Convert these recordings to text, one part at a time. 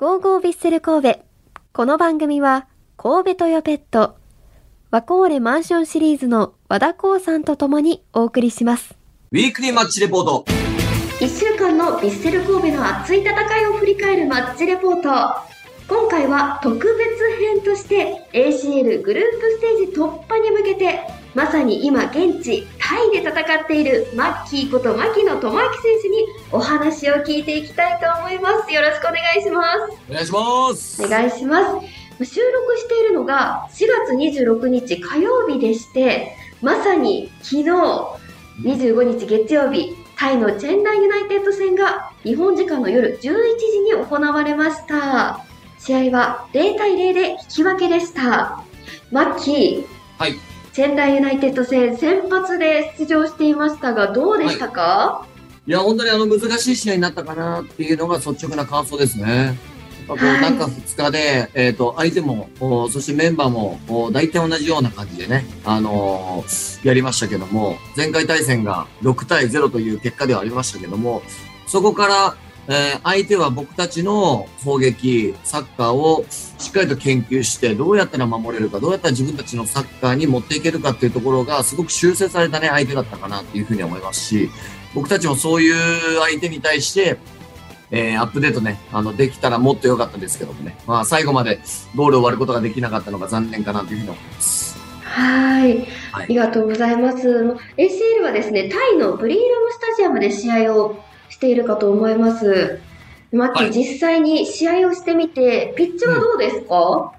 ゴーゴービッセル神戸。この番組は、神戸トヨペット、ワコーレマンションシリーズの和田光さんと共にお送りします。ウィークリーマッチレポート。1週間のヴィッセル神戸の熱い戦いを振り返るマッチレポート。今回は特別編として ACL グループステージ突破に向けて、まさに今現地タイで戦っているマッキーこと牧野智明選手にお話を聞いていきたいと思います。よろしくお願いします。お願いします。お願いします。収録しているのが4月26日火曜日でして、まさに昨日25日月曜日、タイのチェンナイユナイテッド戦が日本時間の夜11時に行われました。試合は0対0で引き分けでした。マッキー、はい。チェンナイユナイテッド戦先発で出場していましたが、どうでしたか、いや、本当にあの難しい試合になったかなっていうのが率直な感想ですね。中2日で、えっ、と、相手も、おそしてメンバーも、お大体同じような感じでね、あのーやりましたけども、前回対戦が6対0という結果ではありましたけども、そこから、えー相手は僕たちの攻撃、サッカーをしっかりと研究して、どうやったら守れるか、どうやったら自分たちのサッカーに持っていけるかっていうところが、すごく修正されたね、相手だったかなっていうふうに思いますし、僕たちもそういう相手に対して、えーアップデートね、あの、できたらもっと良かったですけどもね。まあ、最後までゴールを割ることができなかったのが残念かなというふうに思います。はい。はいありがとうございます。ACL はですね、タイのブリーラムスタジアムで試合をしているかと思います。マッキー、はい実際に試合をしてみて、ピッチはどうですか、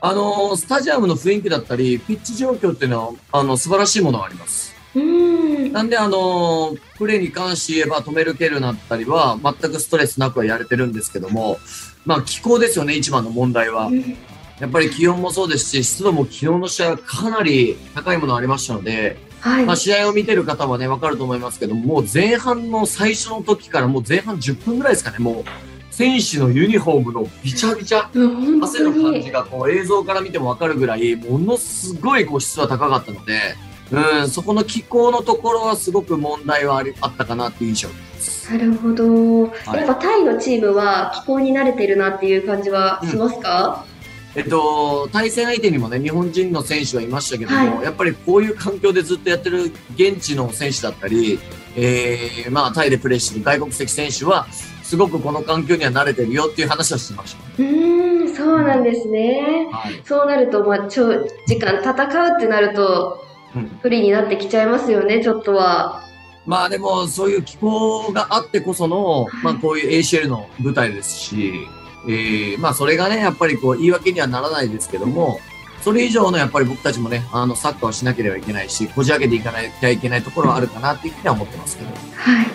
あのースタジアムの雰囲気だったり、ピッチ状況っていうのは、あの、素晴らしいものがあります。うーん。なんで、あのープレーに関して言えば止める蹴るなったりは、全くストレスなくはやれてるんですけども、まあ、気候ですよね、一番の問題は。やっぱり気温もそうですし、湿度も昨日の試合はかなり高いものありましたので、はい。まあ、試合を見てる方はね、わかると思いますけども、もう前半の最初の時からもう前半10分ぐらいですかね、もう、選手のユニフォームのびちゃびちゃ、汗の感じに。がこう映像から見てもわかるぐらい、ものすごいこう質は高かったので、うん、そこの気候のところはすごく問題はありあったかなっていう印象。なるほど。やっぱタイのチームは気候に慣れてるなっていう感じはしますか、えっと、対戦相手にもね、日本人の選手がいましたけども、はやっぱりこういう環境でずっとやってる現地の選手だったり、えー、まあ、タイでプレーしてる外国籍選手は、すごくこの環境には慣れてるよっていう話をしてましうーん、そうなんですね。た。はい。そうなると、まあ、長時間戦うってなると、うん不利になってきちゃいますよね、ちょっとは。まあでも、そういう気候があってこその、まあこういう ACL の舞台ですし、えー、まあそれがね、やっぱりこう言い訳にはならないですけども、それ以上のやっぱり僕たちもね、あのサッカーをしなければいけないし、こじ開けていかなきゃいけないところはあるかなっていうふうには思ってますけど。はい。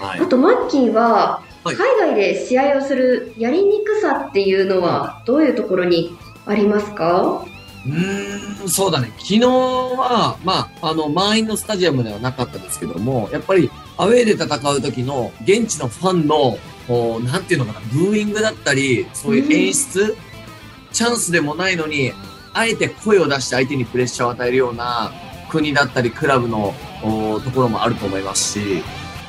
はいあ。と、マッキーは、はい海外で試合をするやりにくさっていうのは、どういうところにありますか？うん、そうだね。昨日は、まあ、あの、満員のスタジアムではなかったですけども、やっぱり、アウェーで戦う時の、現地のファンの、こうなんていうのかな、ブーイングだったり、そういう演出、チャンスでもないのに、あえて声を出して相手にプレッシャーを与えるような国だったり、クラブのところもあると思いますし、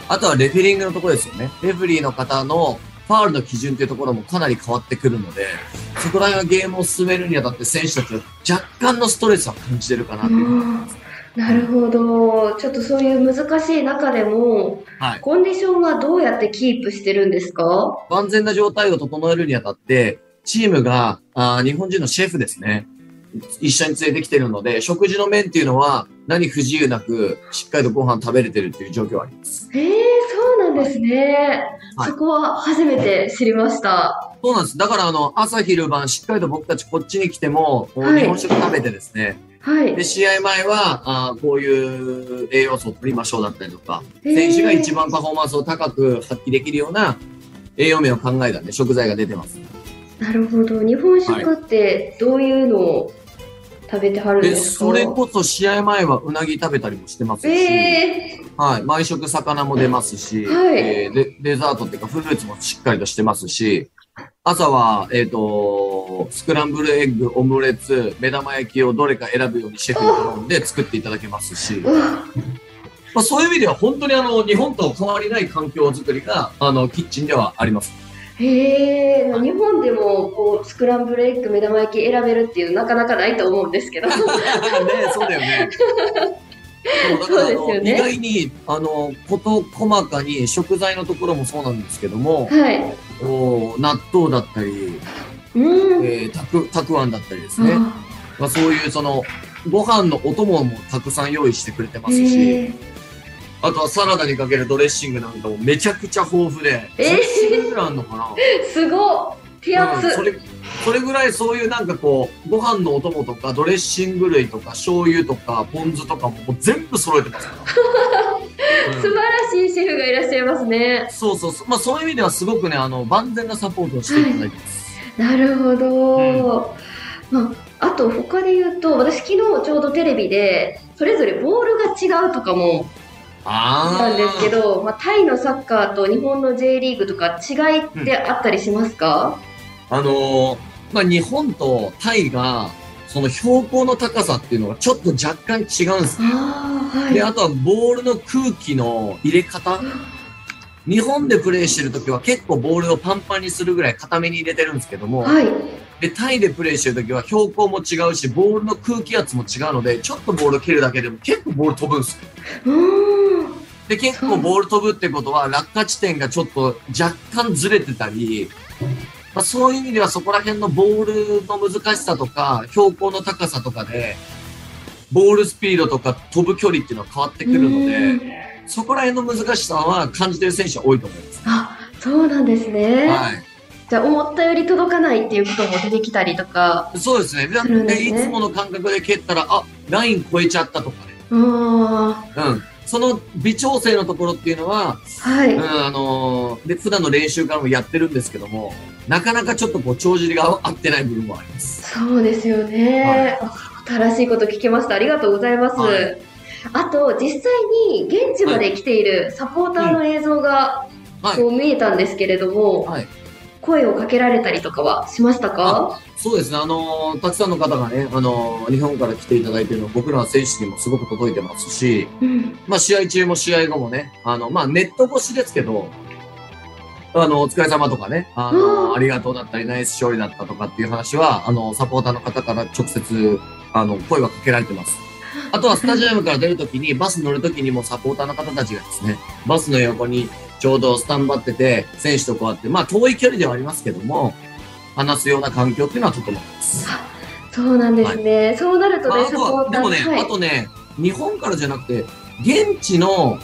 あとはレフェリングのところですよね。レフェリーの方のファールの基準というところもかなり変わってくるので、そこら辺はゲームを進めるにあたって選手たちは若干のストレスは感じてるかなという。なるほど。ちょっとそういう難しい中でも、はい。コンディションはどうやってキープしてるんですか？万全な状態を整えるにあたって、チームが、あー日本人のシェフですね。一緒に連れてきてるので、食事の面っていうのは何不自由なく、しっかりとご飯食べれてるっていう状況はあります。へえ、そうなんですね。はいそこは初めて知りました。そうなんです。だから、あの、朝昼晩、しっかりと僕たちこっちに来ても、日本食食べてですね、はいで、。試合前は、あーこういう栄養素を取りましょうだったりとか、へー選手が一番パフォーマンスを高く発揮できるような栄養面を考えたね、食材が出てます。なるほど。日本食ってどういうのを食べてはるんで、ですかそれこそ試合前はうなぎ食べたりもしてますし、えはい、毎食魚も出ますし、はい。えーでデザートっていうかフルーツもしっかりとしてますし、朝は、えっ、と、スクランブルエッグ、オムレツ、目玉焼きをどれか選ぶようにシェフに頼んで作っていただけますし、まあ、そういう意味では本当にあの、日本と変わりない環境づくりが、あの、キッチンではあります。へえ、日本でスクランブルエッグ目玉焼き選べるっていうなかなかないと思うんですけど。ね、そうだよね。そうですよね。意外に、あの、こと細かに食材のところもそうなんですけども、はい。お納豆だったり、うん、えーたく、たくあんだったりですね。あまあ、そういうその、ご飯のお供もたくさん用意してくれてますへし、ーあとはサラダにかけるドレッシングなんかもめちゃくちゃ豊富で、えー。10種類ぐらいあるのかな、すごっ。手厚、うん、それ、それぐらいそういうなんかこう、ご飯のお供とか、ドレッシング類とか、醤油とか、ポン酢とかももう全部揃えてますから。うん。素晴らしいシェフがいらっしゃいますね。そうそう。まあそういう意味ではすごくね、あの、万全なサポートをしていただいてます。なるほど、まあ、あと他で言うと私昨日ちょうどテレビでそれぞれボールが違うとかもあなんですけど、まあ、タイのサッカーと日本の J リーグとか違いってあったりしますか、あのーまあ日本とタイが、その標高の高さっていうのがちょっと若干違うんですね。ああはいで、あとはボールの空気の入れ方。日本でプレーしてるときは結構ボールをパンパンにするぐらい固めに入れてるんですけども、はい。で、タイでプレーしてるときは標高も違うし、ボールの空気圧も違うので、ちょっとボール蹴るだけでも結構ボール飛ぶんですよ。うーん。で、結構ボール飛ぶってことは、落下地点がちょっと若干ずれてたり、まあ、そういう意味ではそこら辺のボールの難しさとか、標高の高さとかで、ボールスピードとか飛ぶ距離っていうのは変わってくるのうで、んそこら辺の難しさは感じてる選手は多いと思います。あそうなんですね、はい。じゃあ思ったより届かないっていうことも出てきたりとかそうですね。だすねでいつもの感覚で蹴ったら、あ、ライン超えちゃったとかね。あうん。その微調整のところっていうのは、あはい、うん、あのーで、普段の練習からもやってるんですけども、なかなかちょっとこう、帳尻が合ってない部分もあります。そうですよね、あ新しいこと聞きましたありがとうございます、はいあと実際に現地まで来ているサポーターの映像がはいこう見えたんですけれども、はい。声をかけられたりとかはしましたか？そうですね。あのーたくさんの方がね、あのー日本から来ていただいているの僕ら選手にもすごく届いてますし、うんまあ、試合中も試合後もね、あの、まあ、ネット越しですけど、あの、お疲れ様とかね、あの、うんありがとうだったり、ナイス勝利だったとかっていう話は、あの、サポーターの方から直接、あの、声はかけられてます。あとはスタジアムから出るときに、バス乗るときにもサポーターの方たちがですね、バスの横にちょうどスタンバってて、選手とこうやって、まあ遠い距離ではありますけども、話すような環境っていうのは整ってます。そうなんですね、そうなるとね、サポーターはでもね、はい。あとね、日本からじゃなくて、現地の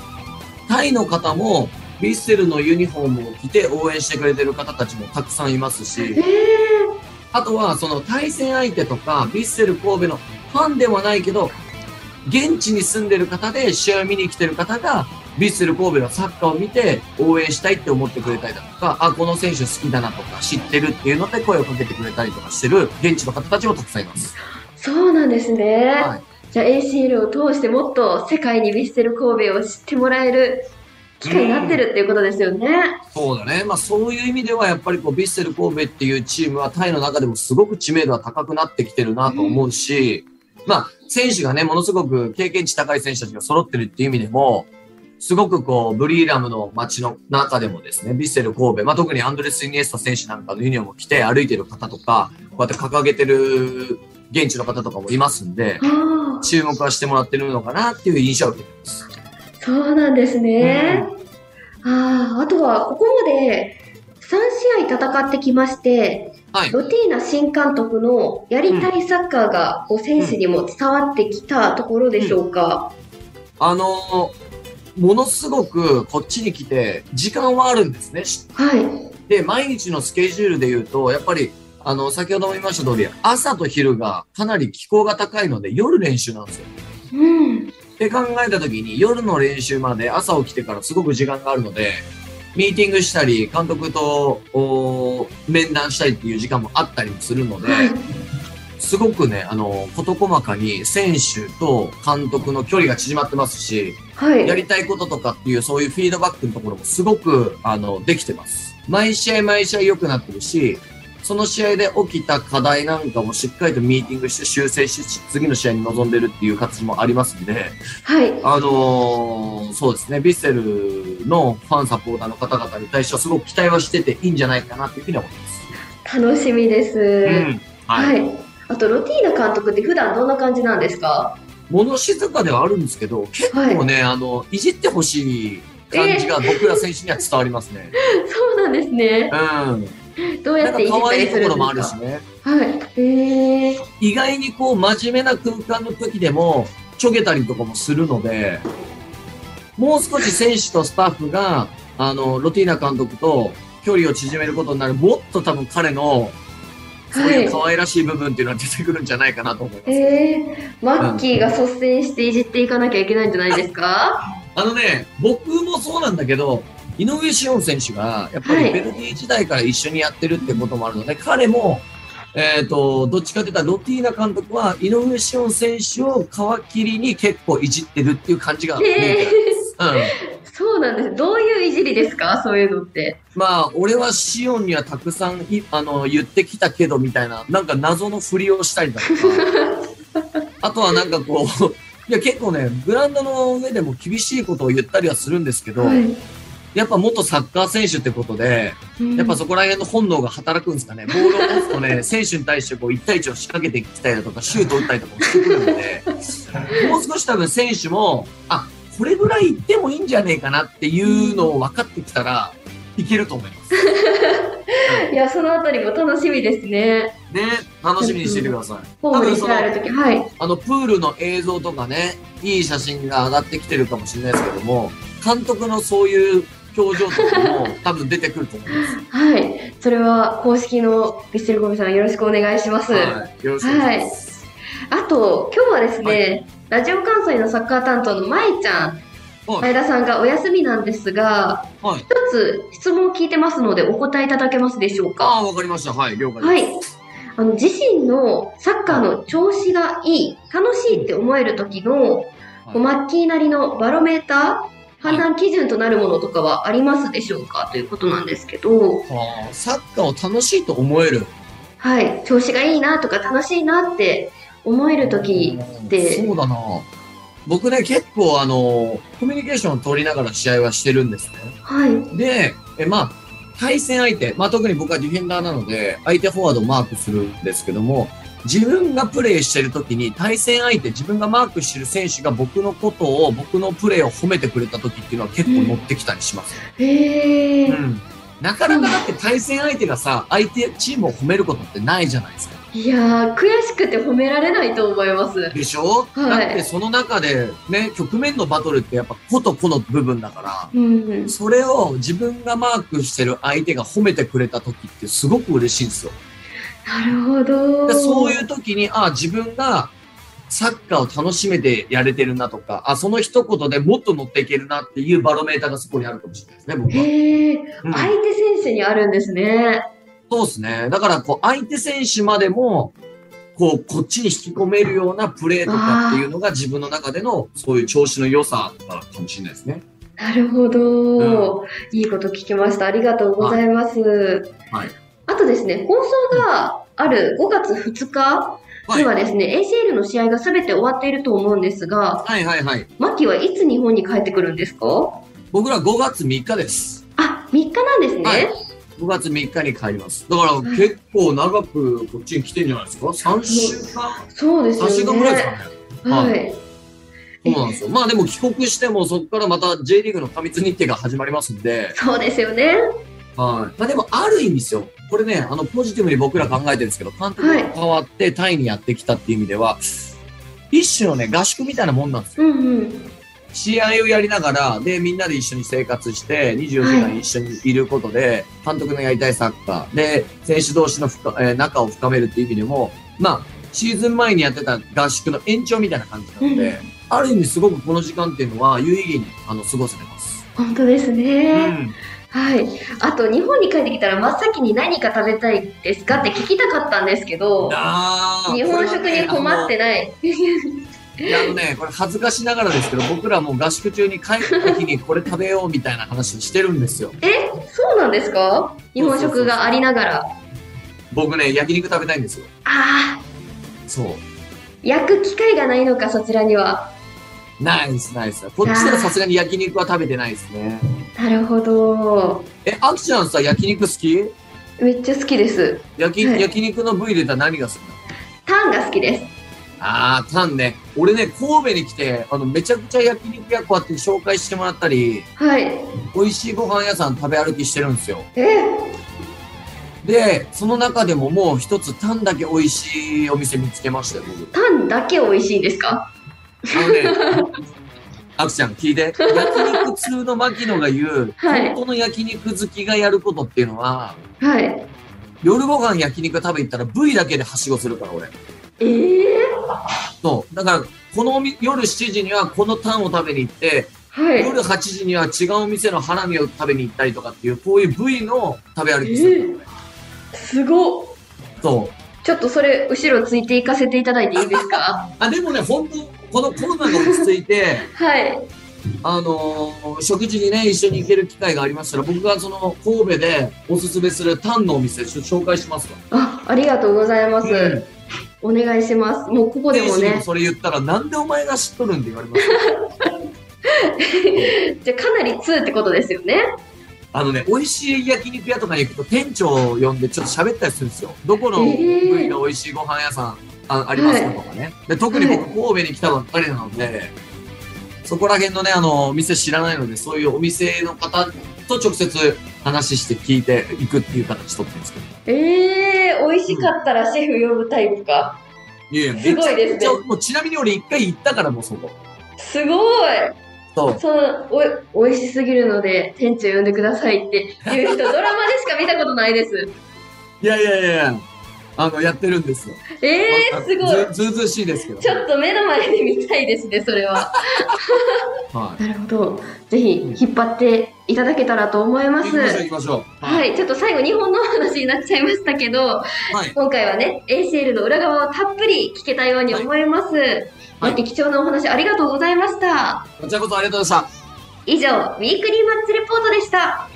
タイの方も、ヴィッセルのユニフォームを着て応援してくれてる方たちもたくさんいますえし、ー、あとはその対戦相手とか、ヴィッセル神戸のファンではないけど、現地に住んでる方で試合を見に来てる方が、ヴィッセル神戸のサッカーを見て応援したいって思ってくれたりだとか、あ、この選手好きだなとか知ってるっていうので声をかけてくれたりとかしてる現地の方たちもたくさんいます。そうなんですね、はいじゃあ ACL を通してもっと世界にヴィッセル神戸を知ってもらえる機会になってるっていうことですよね。そうだね。まあそういう意味ではやっぱりこう、ヴィッセル神戸っていうチームはタイの中でもすごく知名度は高くなってきてるなと思うし、まあ選手がね、ものすごく経験値高い選手たちが揃ってるっていう意味でも、すごくこう、ブリーラムの街の中でもですね、ヴィッセル神戸、まあ特にアンドレス・イニエスタ選手なんかのユニフォームを着て歩いてる方とか、こうやって掲げてる現地の方とかもいますんで、注目はしてもらってるのかなっていう印象を受けてます。そうなんですね。ああ、あとはここまで3試合戦ってきまして、はい。ロティーナ新監督のやりたいサッカーがこう選手にも伝わってきたところでしょうか？あのーものすごくこっちに来て時間はあるんですね。はい。で、毎日のスケジュールで言うと、やっぱり、あの、先ほども言いました通り、朝と昼がかなり気候が高いので夜練習なんですよ。うん。って考えた時に夜の練習まで朝起きてからすごく時間があるので、ミーティングしたり、監督とお面談したりっていう時間もあったりもするので、はい。すごくね、あの、事細かに選手と監督の距離が縮まってますし、はい。やりたいこととかっていうそういうフィードバックのところもすごく、あの、できてます。毎試合毎試合良くなってるし、その試合で起きた課題なんかもしっかりとミーティングして修正し、次の試合に臨んでるっていう形もありますんで、はい。あのーそうですね、ヴィッセルのファンサポーターの方々に対してはすごく期待はしてていいんじゃないかなっていうふうに思います。楽しみです。うん。は、はいい。あと、ロティーナ監督って普段どんな感じなんですか？物静かではあるんですけど、結構ね、あの、いじってほしい感じが僕ら選手には伝わりますね。そうなんですね。うん。どうやってか可愛いったりするんですところもあるしかね。はい。へえ意外にこう、真面目な空間の時でも、ちょげたりとかもするので、もう少し選手とスタッフが、あの、ロティーナ監督と距離を縮めることになる、もっと多分彼の、そういう可愛らしい部分っていうのは出てくるんじゃないかなと思います。えー、マッキーが率先していじっていかなきゃいけないんじゃないですか？あのね、僕もそうなんだけど、井上志音選手が、やっぱはいりベルディ時代から一緒にやってるってこともあるので、彼も、えっ、と、どっちかというと、ロティーナ監督は、井上志音選手を皮切りに結構いじってるっていう感じが見えて。そうなんです。どういういじりですか？そういうのって。まあ、俺はシオンにはたくさんいあの言ってきたけどみたいな、なんか謎の振りをしたりだとか、あとはなんかこう、いや結構ね、グラウンドの上でも厳しいことを言ったりはするんですけど、はい。やっぱ元サッカー選手ってことで、やっぱそこら辺の本能が働くんですかね。ボールを持つとね、選手に対してこう1対1を仕掛けてきたりだとか、シュート打ったりとかもしてくるので、もう少し多分選手も、あ、これぐらいいってもいいんじゃねえかなっていうのを分かってきたら、いけると思います。いや、そのあたりも楽しみですね。ね、楽しみにしててください。ホームに帰る。はい。あの、プールの映像とかね、いい写真が上がってきてるかもしれないですけども、監督のそういう表情とかも多分出てくると思います。はい。それは公式のビッセルゴミさんよろしくお願いします。はい。よろしくお願いします。あと、今日はですね、ラジオ関西のサッカー担当のまいちゃん、はい前田さんがお休みなんですが、はい。一つ質問を聞いてますのでお答えいただけますでしょうか？ああ、わかりました。はい、了解はです。い。あの自身のサッカーの調子がいい、楽しいって思える時の、こうマッキーなりのバロメーター、判断基準となるものとかはありますでしょうか？ということなんですけど、はあ、サッカーを楽しいと思える。はい。調子がいいなとか楽しいなって思える時って、そうだな。僕ね、結構あの、コミュニケーションを取りながら試合はしてるんですね。はい。で、えまあ、対戦相手、まあ特に僕はディフェンダーなので、相手フォワードをマークするんですけども、自分がプレーしてる時に対戦相手、自分がマークしてる選手が僕のことを、僕のプレーを褒めてくれた時っていうのは結構乗ってきたりします。へー。うん。なかなかだって対戦相手がさ、相手チームを褒めることってないじゃないですか。いやー、悔しくて褒められないと思います。でしょ、はいだってその中でね、局面のバトルってやっぱ個と個の部分だから、うん。それを自分がマークしてる相手が褒めてくれた時ってすごく嬉しいんですよ。なるほど。でそういう時に、あ自分がサッカーを楽しめてやれてるなとか、あその一言でもっと乗っていけるなっていうバロメーターがそこにあるかもしれないですね、僕は。へー。うん相手選手にあるんですね。そうですね。だから、こう、相手選手までも、こう、こっちに引き込めるようなプレーとかっていうのが自分の中での、そういう調子の良さとかかもしれないですね。なるほど、いいこと聞きました。ありがとうございます。はい。あとですね、放送がある5月2日にはですね、ACL の試合が全て終わっていると思うんですが、はいはいはい。マッキーはいつ日本に帰ってくるんですか？僕ら5月3日です。あ、3日なんですね。はい5月3日に帰ります。だから結構長くこっちに来てんじゃないですか ?3 週間？そうですよ ?3 ね。週間ぐらいですかね。はい。そうなんですよ。まあでも帰国してもそこからまた J リーグの過密日程が始まりますんで、そうですよね。はい。まあでもある意味ですよ。これね、あの、ポジティブに僕ら考えてるんですけど、監督が変わってタイにやってきたっていう意味では、一種のね、合宿みたいなもんなんですよ。うんうん。試合をやりながら、で、みんなで一緒に生活して、24時間一緒にいることで、監督のやりたいサッカー、で、選手同士の深えー仲を深めるっていう意味でも、まあ、シーズン前にやってた合宿の延長みたいな感じなので、ある意味すごくこの時間っていうのは有意義にあの過ごせてます。本当ですうね。ん。はい。あと、日本に帰ってきたら真っ先に何か食べたいですかって聞きたかったんですけど、日本食に困ってない。いや、あのね、これ恥ずかしながらですけど、僕らもう合宿中に帰った時にこれ食べようみたいな話をしてるんですよ。え、そうなんですか？日本食がありながら。僕ね、焼肉食べたいんですよ。ああ、そう。焼く機会がないのか、そちらには。ナイスナイス。こっちではさすがに焼肉は食べてないですね。なるほど。え、アキちゃんさ、焼肉好き？めっちゃ好きです。焼き、はい焼肉の部位でたら何が好きタンが好きです。あー、タンね。俺ね、神戸に来て、あの、めちゃくちゃ焼肉屋こうやって紹介してもらったり、はい。美味しいご飯屋さん食べ歩きしてるんですよ。え？で、その中でももう一つタンだけ美味しいお店見つけましたよ、僕。タンだけ美味しいんですか？あのね、アクちゃん聞いて。焼肉通の牧野が言う、はい本当の焼肉好きがやることっていうのは、はい。夜ご飯焼肉食べ行ったら部位だけではしごするから、俺。ええそう。だから、この夜7時にはこのタンを食べに行って、はい。夜8時には違うお店のハラミを食べに行ったりとかっていう、こういう部位の食べ歩きするから、俺。すごっ。そう。ちょっとそれ、後ろついていかせていただいていいですか？あ、でもね、本当このコロナが落ち着いて、はい。あのー食事にね、一緒に行ける機会がありましたら、僕がその神戸でおすすめするタンのお店、紹介しますわ。あ、ありがとうございます。うんお願いします。もうここでもね。もそれ言ったら、なんでお前が知っとるんって言われますよ。じゃあかなり2ってことですよね。あのね、美味しい焼肉屋とかに行くと店長を呼んでちょっと喋ったりするんですよ。どこの部えー位が美味しいご飯屋さんあありますかとかね。で特に僕、神戸に来たばっかりなので、そこら辺のね、あの、お店知らないので、そういうお店の方と直接話して聞いていくっていう形取ってるんですけど。ええー、美味しかったらシェフ呼ぶタイプか。いやいや、すごいですねもうちなみに俺一回行ったからもうそこ。すごい。そう。そのお美味しすぎるので店長呼んでくださいっていう人ドラマでしか見たことないです。いやいやいや、あの、やってるんですよ。ええー、すごい。ずずうずうしいですけど。ちょっと目の前で見たいですね、それは。はなるほど。ぜひ引っ張っていただけたらと思いまい。す。行きましょう行きましょう。はい、ちょっと最後日本のお話になっちゃいましたけど、はい。今回はね、ACL の裏側をたっぷり聞けたように思います。はい貴重なお話ありがとうございました。こちらこそありがとうございました。以上、ウィークリーマッチレポートでした。